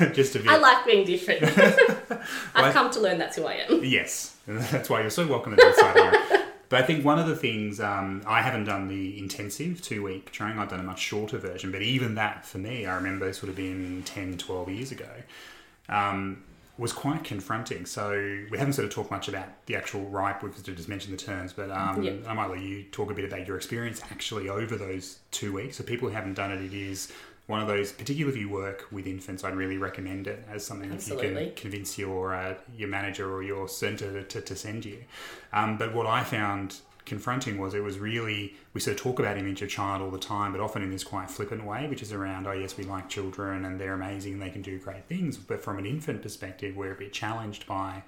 just a bit. I like being different. I've come to learn that's who I am. Yes, that's why you're so welcome at this side. But I think one of the things um, I haven't done the intensive two week training. I've done a much shorter version. But even that for me, I remember this would have been 10, 12 years ago. Um, was quite confronting. So we haven't sort of talked much about the actual RIE. We've just mentioned the terms, but um, Yeah. I might let you talk a bit about your experience actually over those two weeks. So people who haven't done it, it is one of those. Particularly if you work with infants, I'd really recommend it as something that you can convince your uh, your manager or your centre to, to send you. Um, but what I found confronting was it was really we sort of talk about image of child all the time, but often in this quite flippant way, which is around oh yes we like children and they're amazing and they can do great things, but from an infant perspective we're a bit challenged by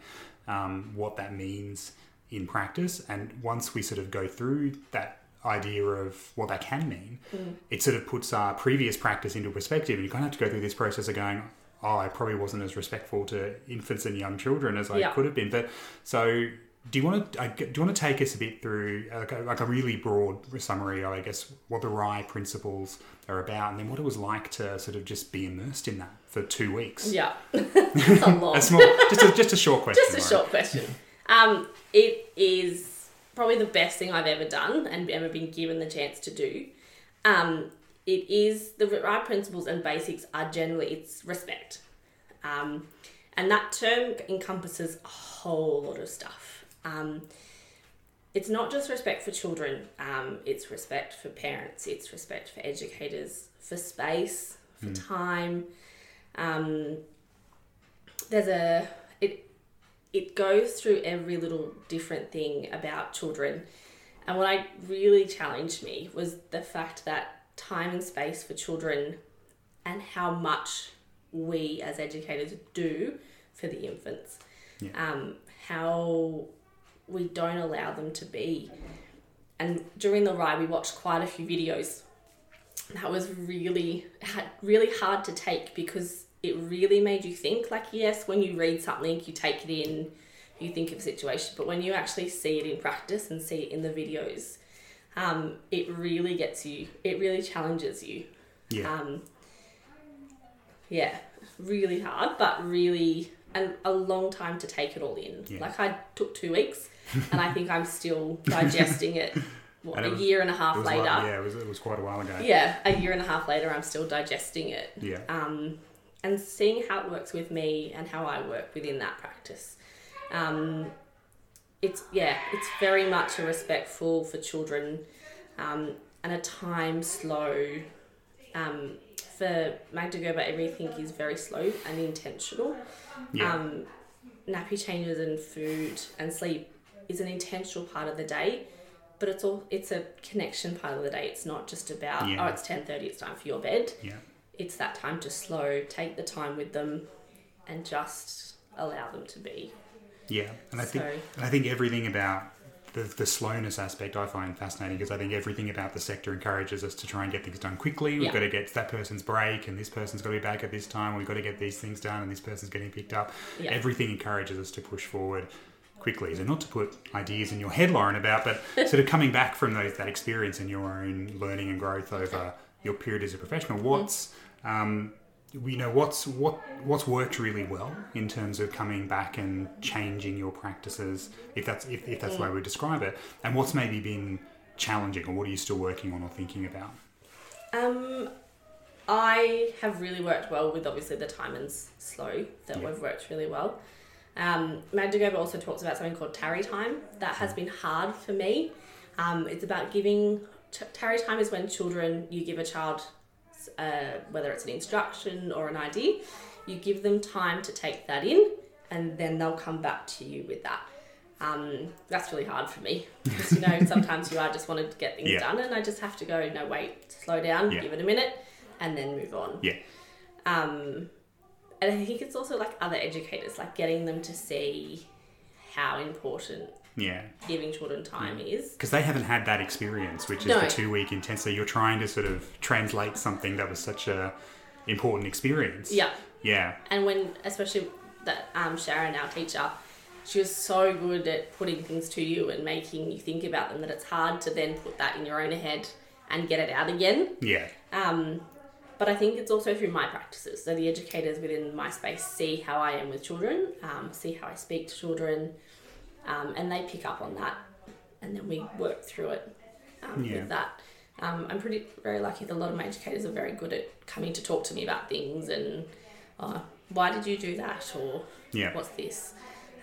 um, what that means in practice. And once we sort of go through that idea of what that can mean, it sort of puts our previous practice into perspective. And you kind of have to go through this process of going, oh, I probably wasn't as respectful to infants and young children as I Yeah. could have been. But so. Do you want to? Do you want to take us a bit through like a, like a really broad summary I guess, what the RIE principles are about, and then what it was like to sort of just be immersed in that for two weeks? Yeah, a. A small, just a, just a short question. Just a Lauren. short question. Um, it is probably the best thing I've ever done and ever been given the chance to do. Um, it is the RIE principles and basics are generally it's respect, um, and that term encompasses a whole lot of stuff. Um, it's not just respect for children. Um, it's respect for parents. It's respect for educators, for space, for time. Um, there's a it goes through every little different thing about children. And what I really challenged me was the fact that time and space for children and how much we as educators do for the infants. Yeah. Um, how we don't allow them to be. And during the RIE, we watched quite a few videos. That was really really hard to take because it really made you think. Like, yes, when you read something, you take it in, you think of a situation, but when you actually see it in practice and see it in the videos, um, it really gets you. It really challenges you. Yeah. Um, yeah, really hard, but really and a long time to take it all in. Yeah. Like I took two weeks, and I think I'm still digesting it. What, And it a was- year and a half later. like- yeah, it was, it was quite a while ago. Yeah, a year and a half later, I'm still digesting it. Yeah. Um, and seeing how it works with me and how I work within that practice. Um, it's yeah, it's very much a respectful for children um, and a time slow. Um, for Magda Gerber, everything is very slow and intentional. Yeah. Um, nappy changes and food and sleep is an intentional part of the day, but it's all it's a connection part of the day. It's not just about Yeah. oh, it's ten thirty, it's time for your bed. yeah. It's that time to slow, take the time with them, and just allow them to be. Yeah, and I think and I think everything about the, the slowness aspect I find fascinating because I think everything about the sector encourages us to try and get things done quickly. We've Yeah. got to get that person's break, and this person's got to be back at this time. We've got to get these things done, and this person's getting picked up. Yeah. Everything encourages us to push forward quickly. So not to put ideas in your head, Lauren, about, but sort of coming back from those that experience and your own learning and growth over your period as a professional. What's um, you know what's what what's worked really well in terms of coming back and changing your practices if that's if, if that's the way we describe it and what's maybe been challenging or what are you still working on or thinking about Um, I have really worked well with obviously the time and slow that Yeah. we've worked really well. Um, Magda Gerber also talks about something called tarry time. That has been hard for me. Um, it's about giving t- tarry time is when children you give a child uh, whether it's an instruction or an idea, you give them time to take that in, and then they'll come back to you with that. Um, that's really hard for me because you know sometimes you are just want to get things Yeah. done, and I just have to go no wait, slow down, Yeah. give it a minute, and then move on. yeah Um, and I think it's also like other educators, like getting them to see how important yeah giving children time is. because they haven't had that experience which is No. the two week intense so you're trying to sort of translate something that was such a important experience Yeah. yeah And when, especially that um, Sharon, our teacher, she was so good at putting things to you and making you think about them that it's hard to then put that in your own head and get it out again. yeah Um, but I think it's also through my practices. So the educators within my space see how I am with children, um, see how I speak to children, um, and they pick up on that, and then we work through it um, Yeah. with that. Um, I'm pretty very lucky that a lot of my educators are very good at coming to talk to me about things and uh, why did you do that or yeah what's this.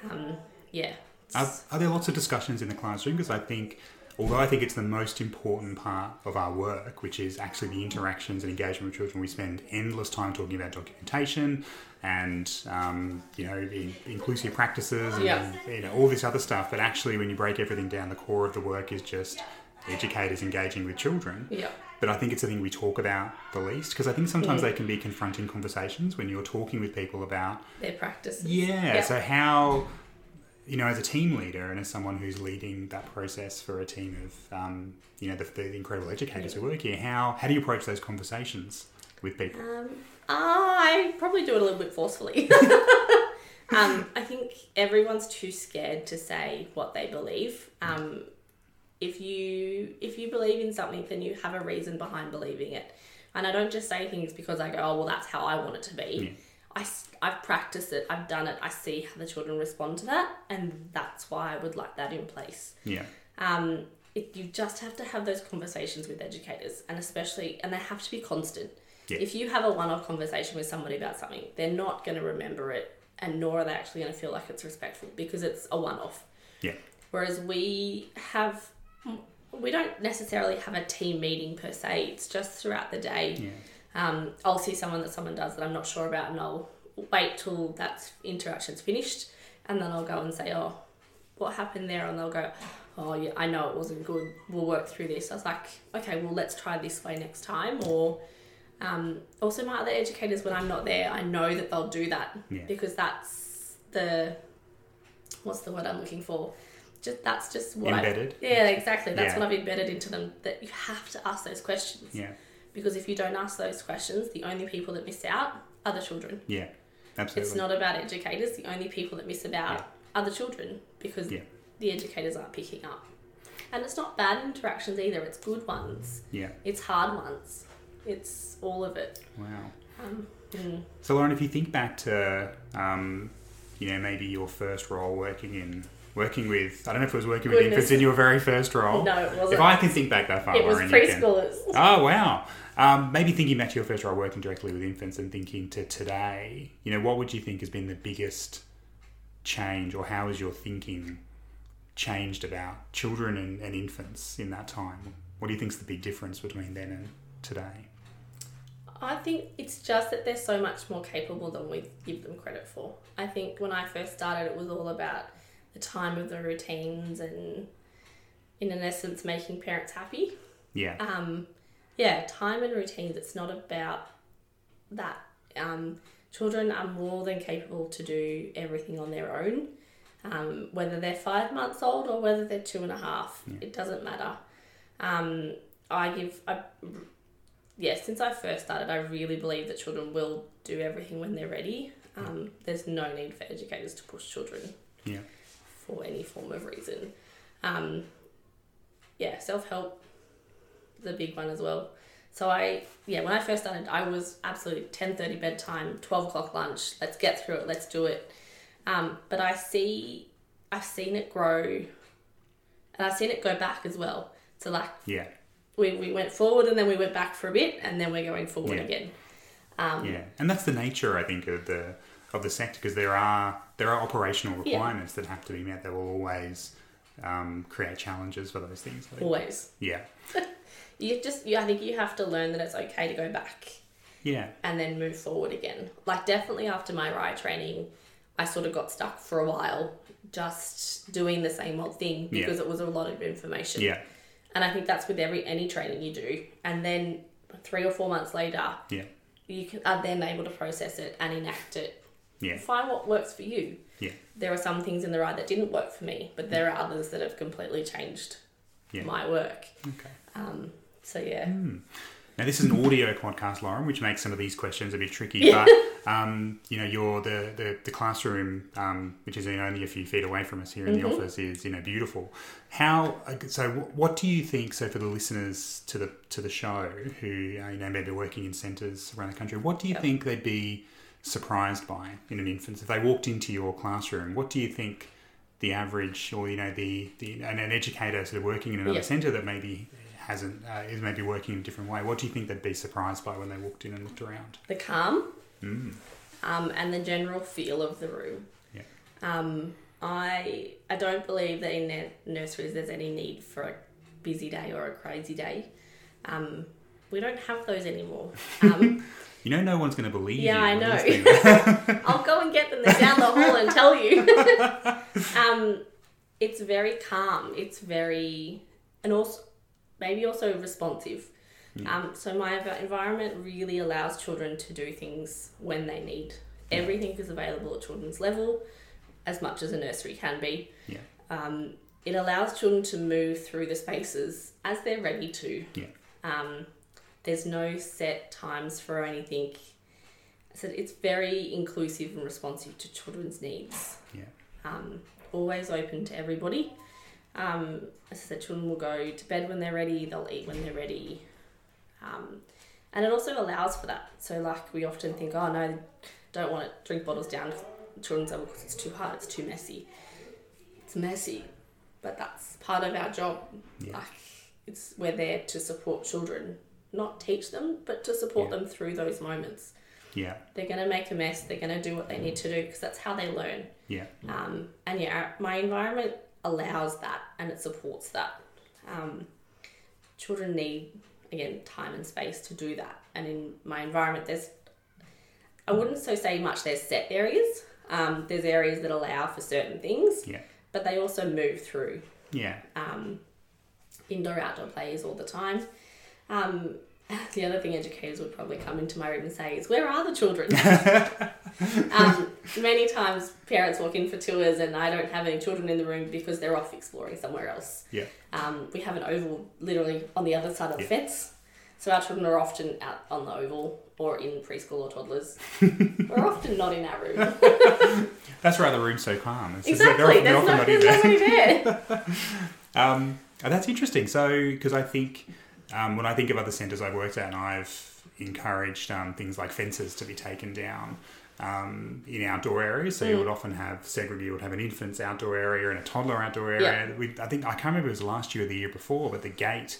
Um, yeah. Are, are there lots of discussions in the classroom? Because I think, although I think it's the most important part of our work, which is actually the interactions and engagement with children, we spend endless time talking about documentation and um, you know in, inclusive practices and Yeah. you know all this other stuff. But actually, when you break everything down, the core of the work is just educators engaging with children. Yeah. But I think it's a thing we talk about the least because I think sometimes they can be confronting conversations when you're talking with people about Their practices. yeah. Yeah. So how, you know, as a team leader and as someone who's leading that process for a team of, um, you know, the, the incredible educators who work here, how how do you approach those conversations with people? Um, I probably do it a little bit forcefully. um, I think everyone's too scared to say what they believe. Um, if you if you believe in something, then you have a reason behind believing it. And I don't just say things because I go, oh well, that's how I want it to be. I have practiced it. I've done it. I see how the children respond to that, and that's why I would like that in place Yeah. um, it, you just have to have those conversations with educators and especially and they have to be constant Yeah. if you have a one-off conversation with somebody about something they're not going to remember it and nor are they actually going to feel like it's respectful because it's a one-off Yeah. whereas we have we don't necessarily have a team meeting per se it's just throughout the day Yeah. Um, I'll see someone that someone does that I'm not sure about, and I'll wait till that interaction's finished, and then I'll go and say, "Oh, what happened there?" And they'll go, "Oh, yeah, I know it wasn't good. We'll work through this." I was like, "Okay, well, let's try this way next time." Or um, also, my other educators, when I'm not there, I know that they'll do that Yeah. because that's the what's the word I'm looking for. Just that's just what Embedded? I've, yeah, exactly. That's Yeah. what I've embedded into them. That you have to ask those questions Yeah. Because if you don't ask those questions, the only people that miss out are the children. Yeah. Absolutely. It's not about educators. The only people that miss about are the children because Yeah. the educators aren't picking up. And it's not bad interactions either. It's good ones. Yeah. It's hard ones. It's all of it. Wow. Um, mm, So, Lauren, if you think back to, um, you know, maybe your first role working in working with? I don't know if it was working with infants in your very first role. No, it wasn't. If I can think back that far, it was can. preschoolers. Oh wow! Um, maybe thinking back to your first role working directly with infants and thinking to today, you know, what would you think has been the biggest change, or how has your thinking changed about children and, and infants in that time? What do you think is the big difference between then and today? I think it's just that they're so much more capable than we give them credit for. I think when I first started, it was all about the time of the routines and, in an essence, making parents happy. Yeah, Um, yeah, time and routines. It's not about that. Um, children are more than capable to do everything on their own, um, whether they're five months old or whether they're two and a half. It doesn't matter. Um, I give, I, yeah, since I first started, I really believe that children will do everything when they're ready. Um, there's no need for educators to push children yeah, for any form of reason. Um, yeah, self help, the big one as well. So I, yeah, when I first started, I was absolutely ten thirty bedtime, twelve o'clock lunch. Let's get through it. Let's do it. Um, but I see, I've seen it grow, and I've seen it go back as well. So like yeah, we, we went forward and then we went back for a bit, and then we're going forward Yeah. again. Um, yeah. And that's the nature, I think, of the of the sector because there are there are operational Yeah. requirements that have to be met. That will always um, create challenges for those things. Always, Yeah, you just, you, I think you have to learn that it's okay to go back. yeah, and then move forward again. Like definitely after my RIE training, I sort of got stuck for a while just doing the same old thing Yeah. because it was a lot of information. yeah, And I think that's with every any training you do. And then three or four months later, yeah, you can, are then able to process it and enact it. Yeah, Find what works for you. yeah, There are some things in the RIE that didn't work for me, but there are others that have completely changed Yeah. my work. Okay. Um, so yeah, Now this is an audio podcast, Lauren, which makes some of these questions a bit tricky. Yeah. But um, you know, you're the the, the classroom, um, which is only a few feet away from us here in Mm-hmm. the office, is you know beautiful. How so? What do you think? So for the listeners to the to the show who uh, you know maybe working in centres around the country, what do you Yep. think they'd be surprised by in an infant if they walked into your classroom? What do you think? The average, or you know, the, the an, an educator sort of working in another Yeah. centre that maybe hasn't uh, is maybe working in a different way. What do you think they'd be surprised by when they walked in and looked around? the calm Mm. um, and the general feel of the room. Yeah. Um, I I don't believe that in their nurseries there's any need for a busy day or a crazy day. Um, we don't have those anymore. Um, You know, no one's going to believe Yeah, you. Yeah, I know. I'll go and get them They're down the hall and tell you. um, it's very calm. It's very, and also maybe also responsive. Um, so my environment really allows children to do things when they need. Everything is available at children's level, as much as a nursery can be. Yeah. Um, it allows children to move through the spaces as they're ready to. Yeah. Um, there's no set times for anything. So it's very inclusive and responsive to children's needs. Yeah. Um, always open to everybody. Um, as I said, children will go to bed when they're ready. They'll eat when they're ready. Um, and it also allows for that. So like we often think, oh no, don't want to drink bottles down children's level because it's too hard. It's too messy. It's messy, but that's part of our job. Yeah. Like it's we're there to support children, not teach them, but to support Yeah. them through those moments. Yeah. They're gonna make a mess. They're gonna do what they need to do because that's how they learn. Yeah. Um, and yeah, my environment allows that and it supports that. Um, children need again time and space to do that, and in my environment, there's I wouldn't so say much. There's set areas. Um, there's areas that allow for certain things, Yeah. but they also move through Yeah. um, indoor outdoor plays all the time. Um, the other thing educators would probably come into my room and say is, "Where are the children?" um, many times parents walk in for tours and I don't have any children in the room because they're off exploring somewhere else. Yeah. Um, we have an oval literally on the other side of the Yeah. fence, so our children are often out on the oval or in preschool or toddlers. We're often not in our room. That's why the room's so calm. It's just exactly. they're often, they're often no, not in there. there. Um, oh, that's interesting. So, because I think um, when I think of other centres I've worked at, and I've encouraged um, things like fences to be taken down. Um, in outdoor areas, so you would often have segregated. You would have an infant's outdoor area and a toddler outdoor area. We, I think I can't remember if it was last year or the year before, but the gate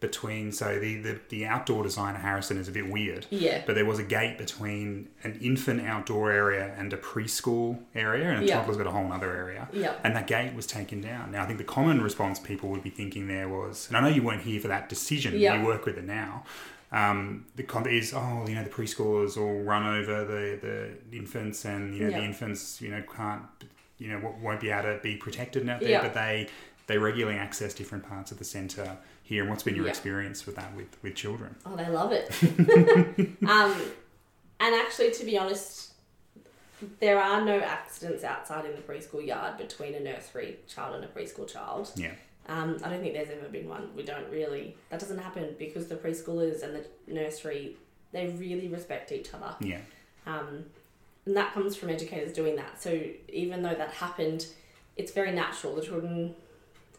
between so the, the the outdoor design at Harrison is a bit weird. Yeah. But there was a gate between an infant outdoor area and a preschool area, and a Yeah. toddler's got a whole other area. Yeah. And that gate was taken down. Now I think the common response people would be thinking there was, and I know you weren't here for that decision. Yeah. You work with it now. Um, the con is oh you know the preschoolers all run over the the infants and you know Yeah. the infants you know can't you know won't be able to be protected out there, but they they regularly access different parts of the centre here. And what's been your Yeah. experience with that with with children? Oh, they love it. um, and actually, to be honest, there are no accidents outside in the preschool yard between a nursery child and a preschool child. Yeah. Um, I don't think there's ever been one. We don't really. That doesn't happen because the preschoolers and the nursery they really respect each other. Yeah. Um, and that comes from educators doing that. So even though that happened, it's very natural. The children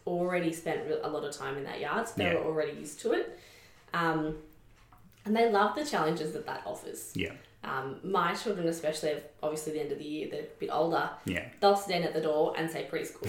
already spent a lot of time in that yard, so they Yeah. were already used to it. Um, and they love the challenges that that offers. Yeah. Um, my children, especially, obviously the end of the year, they're a bit older. Yeah. They'll stand at the door and say preschool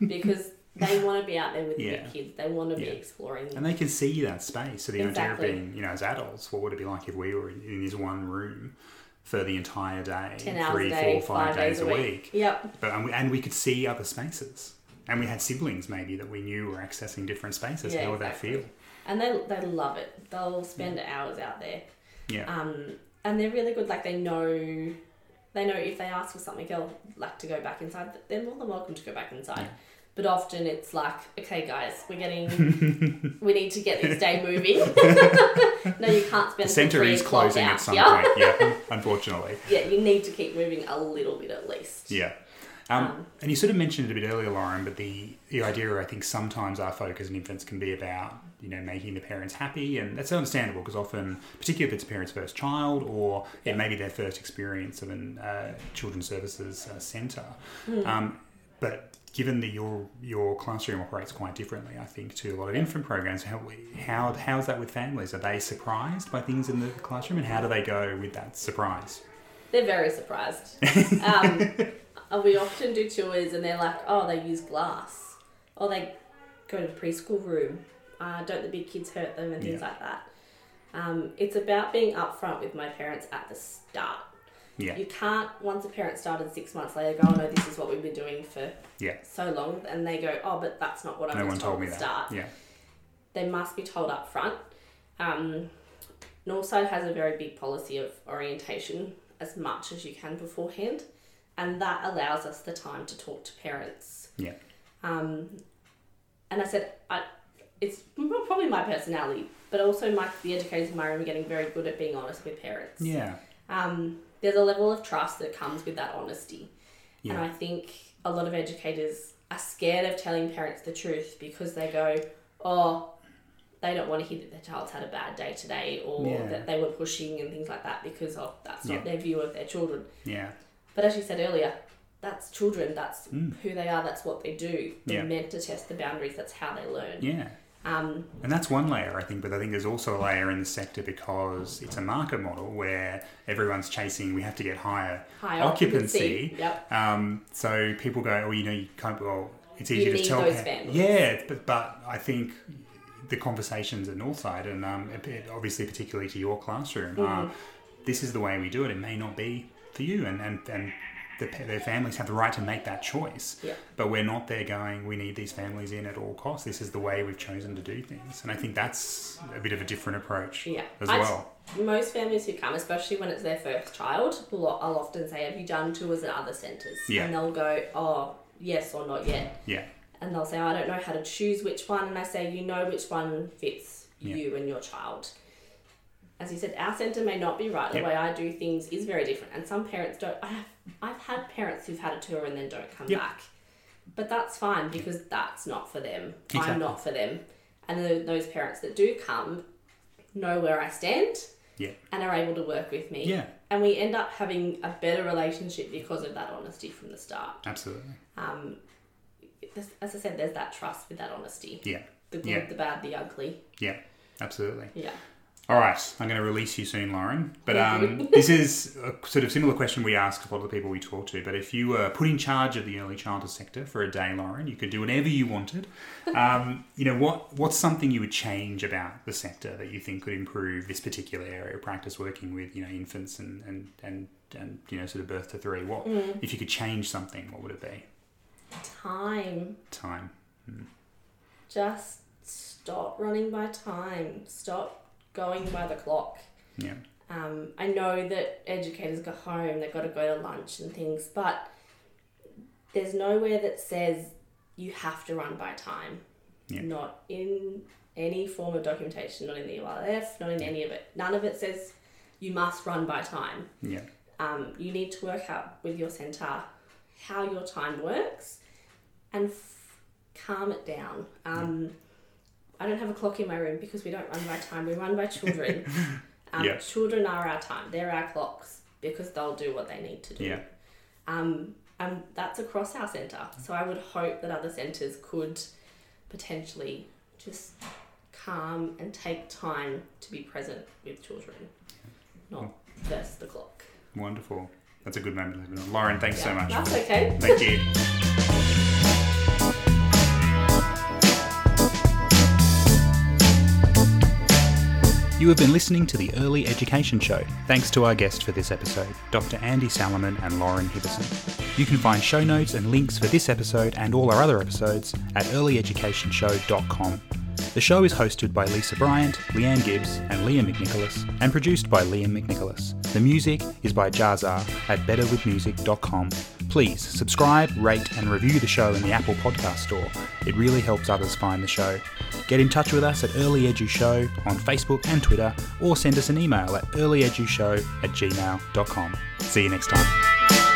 because they want to be out there with Yeah. the kids. They want to Yeah. be exploring. And they can see that space. So the Exactly. idea of being, you know, as adults, what would it be like if we were in, this one room for the entire day, three, day, four, five five days, a week? Yep. But and we, and we could see other spaces, and we had siblings maybe that we knew were accessing different spaces. Yeah, How would exactly. that feel? And they, they love it. They'll spend hours out there. Yeah. um, and they're really good. Like they know, they know if they ask for something, they'll like to go back inside. They're more than welcome to go back inside. Yeah. But often it's like, okay, guys, we're getting, we need to get this day moving. no, you can't spend the centre is closing at some point. Yeah, unfortunately. Yeah, you need to keep moving a little bit at least. Yeah. Um, Um, and you sort of mentioned it a bit earlier, Lauren, but the, the idea, I think, sometimes our focus in infants can be about, you know, making the parents happy. And that's understandable because often, particularly if it's a parent's first child or it may be their first experience of an uh, children's services uh, centre. Um, but given that your your classroom operates quite differently, I think, to a lot of infant programs, how, how, how's that with families? Are they surprised by things in the classroom and how do they go with that surprise? They're very surprised. um, uh, we often do tours and they're like, oh, they use glass. Or they go to the preschool room. Uh, don't the big kids hurt them and things Yeah. like that. Um, it's about being upfront with my parents at the start. Yeah. You can't, once a parent started six months later, go, oh no, this is what we've been doing for Yeah. so long. And they go, oh, but that's not what I No was one told told me at the that. start Yeah. they must be told up front. Um, Northside has a very big policy of orientation as much as you can beforehand, and that allows us the time to talk to parents. Yeah. Um, and I said, I, it's probably my personality, but also my the educators in my room are getting very good at being honest with parents. Yeah. Um, there's a level of trust that comes with that honesty. yeah. And I think a lot of educators are scared of telling parents the truth because they go, oh, they don't want to hear that their child's had a bad day today or Yeah. that they were pushing and things like that because oh, that's not Yeah. their view of their children. Yeah. But as you said earlier, that's children, that's Mm. who they are, that's what they do. They're Yeah. meant to test the boundaries, that's how they learn. Yeah. Um, And that's one layer, I think, but I think there's also a layer in the sector because it's a market model where everyone's chasing, we have to get higher high occupancy. Yep. Um, so people go, oh, you know, you can't, well, it's easy You to need tell. Yeah, but, but I think the conversations at Northside, and um, obviously particularly to your classroom, Mm-hmm. are this is the way we do it. It may not be for you, and, and, and the, their families have the right to make that choice. Yeah. But we're not there going, we need these families in at all costs. This is the way we've chosen to do things. And I think that's a bit of a different approach Yeah. as I- well. Most families who come, especially when it's their first child, will I'll often say, "Have you done tours at other centres?" Yeah. And they'll go, "Oh, yes or not yet." Yeah. And they'll say, oh, "I don't know how to choose which one," and I say, "You know which one fits Yeah. you and your child." As you said, our centre may not be right. The Yep. way I do things is very different, and some parents don't. I have I've had parents who've had a tour and then don't come Yep. back, but that's fine because that's not for them. Exactly. I'm not for them, and tho- those parents that do come know where I stand Yeah. and are able to work with me. Yeah. And we end up having a better relationship because of that honesty from the start. Absolutely. Um, as I said, there's that trust with that honesty. Yeah. The good, Yeah. the bad, the ugly. Yeah. Absolutely. Yeah. All right, I'm going to release you soon, Lauren. But um, this is a sort of similar question we ask a lot of the people we talk to. But if you were put in charge of the early childhood sector for a day, Lauren, you could do whatever you wanted. Um, you know, what what's something you would change about the sector that you think could improve this particular area of practice working with you know infants and and and, and you know sort of birth to three? What Mm. if you could change something? What would it be? Time. Time. Just stop running by time. Stop going by the clock. Yeah. Um, I know that educators go home, they've got to go to lunch and things, but there's nowhere that says you have to run by time. Yeah. Not in any form of documentation, not in the EYLF, not in any of it. None of it says you must run by time. Yeah. Um, you need to work out with your centre how your time works and f- calm it down. Um, I don't have a clock in my room because we don't run by time, we run by children. Um, Yeah. Children are our time, they're our clocks because they'll do what they need to do. Yeah. Um, and that's across our centre. So I would hope that other centres could potentially just calm and take time to be present with children, not verse the clock. Wonderful. That's a good moment to live in. Lauren, thanks so much. That's okay. Thank you. You have been listening to the Early Education Show. Thanks to our guest for this episode, Dr. Andi Salamon and Lauren Hibberson. You can find show notes and links for this episode and all our other episodes at earlyeducationshow.com. The show is hosted by Lisa Bryant, Leanne Gibbs, and Liam McNicholas, and produced by Liam McNicholas. The music is by Jazar at betterwithmusic.com. Please subscribe, rate, and review the show in the Apple Podcast Store. It really helps others find the show. Get in touch with us at Early Edu Show on Facebook and Twitter, or send us an email at earlyedushow at gmail.com. See you next time.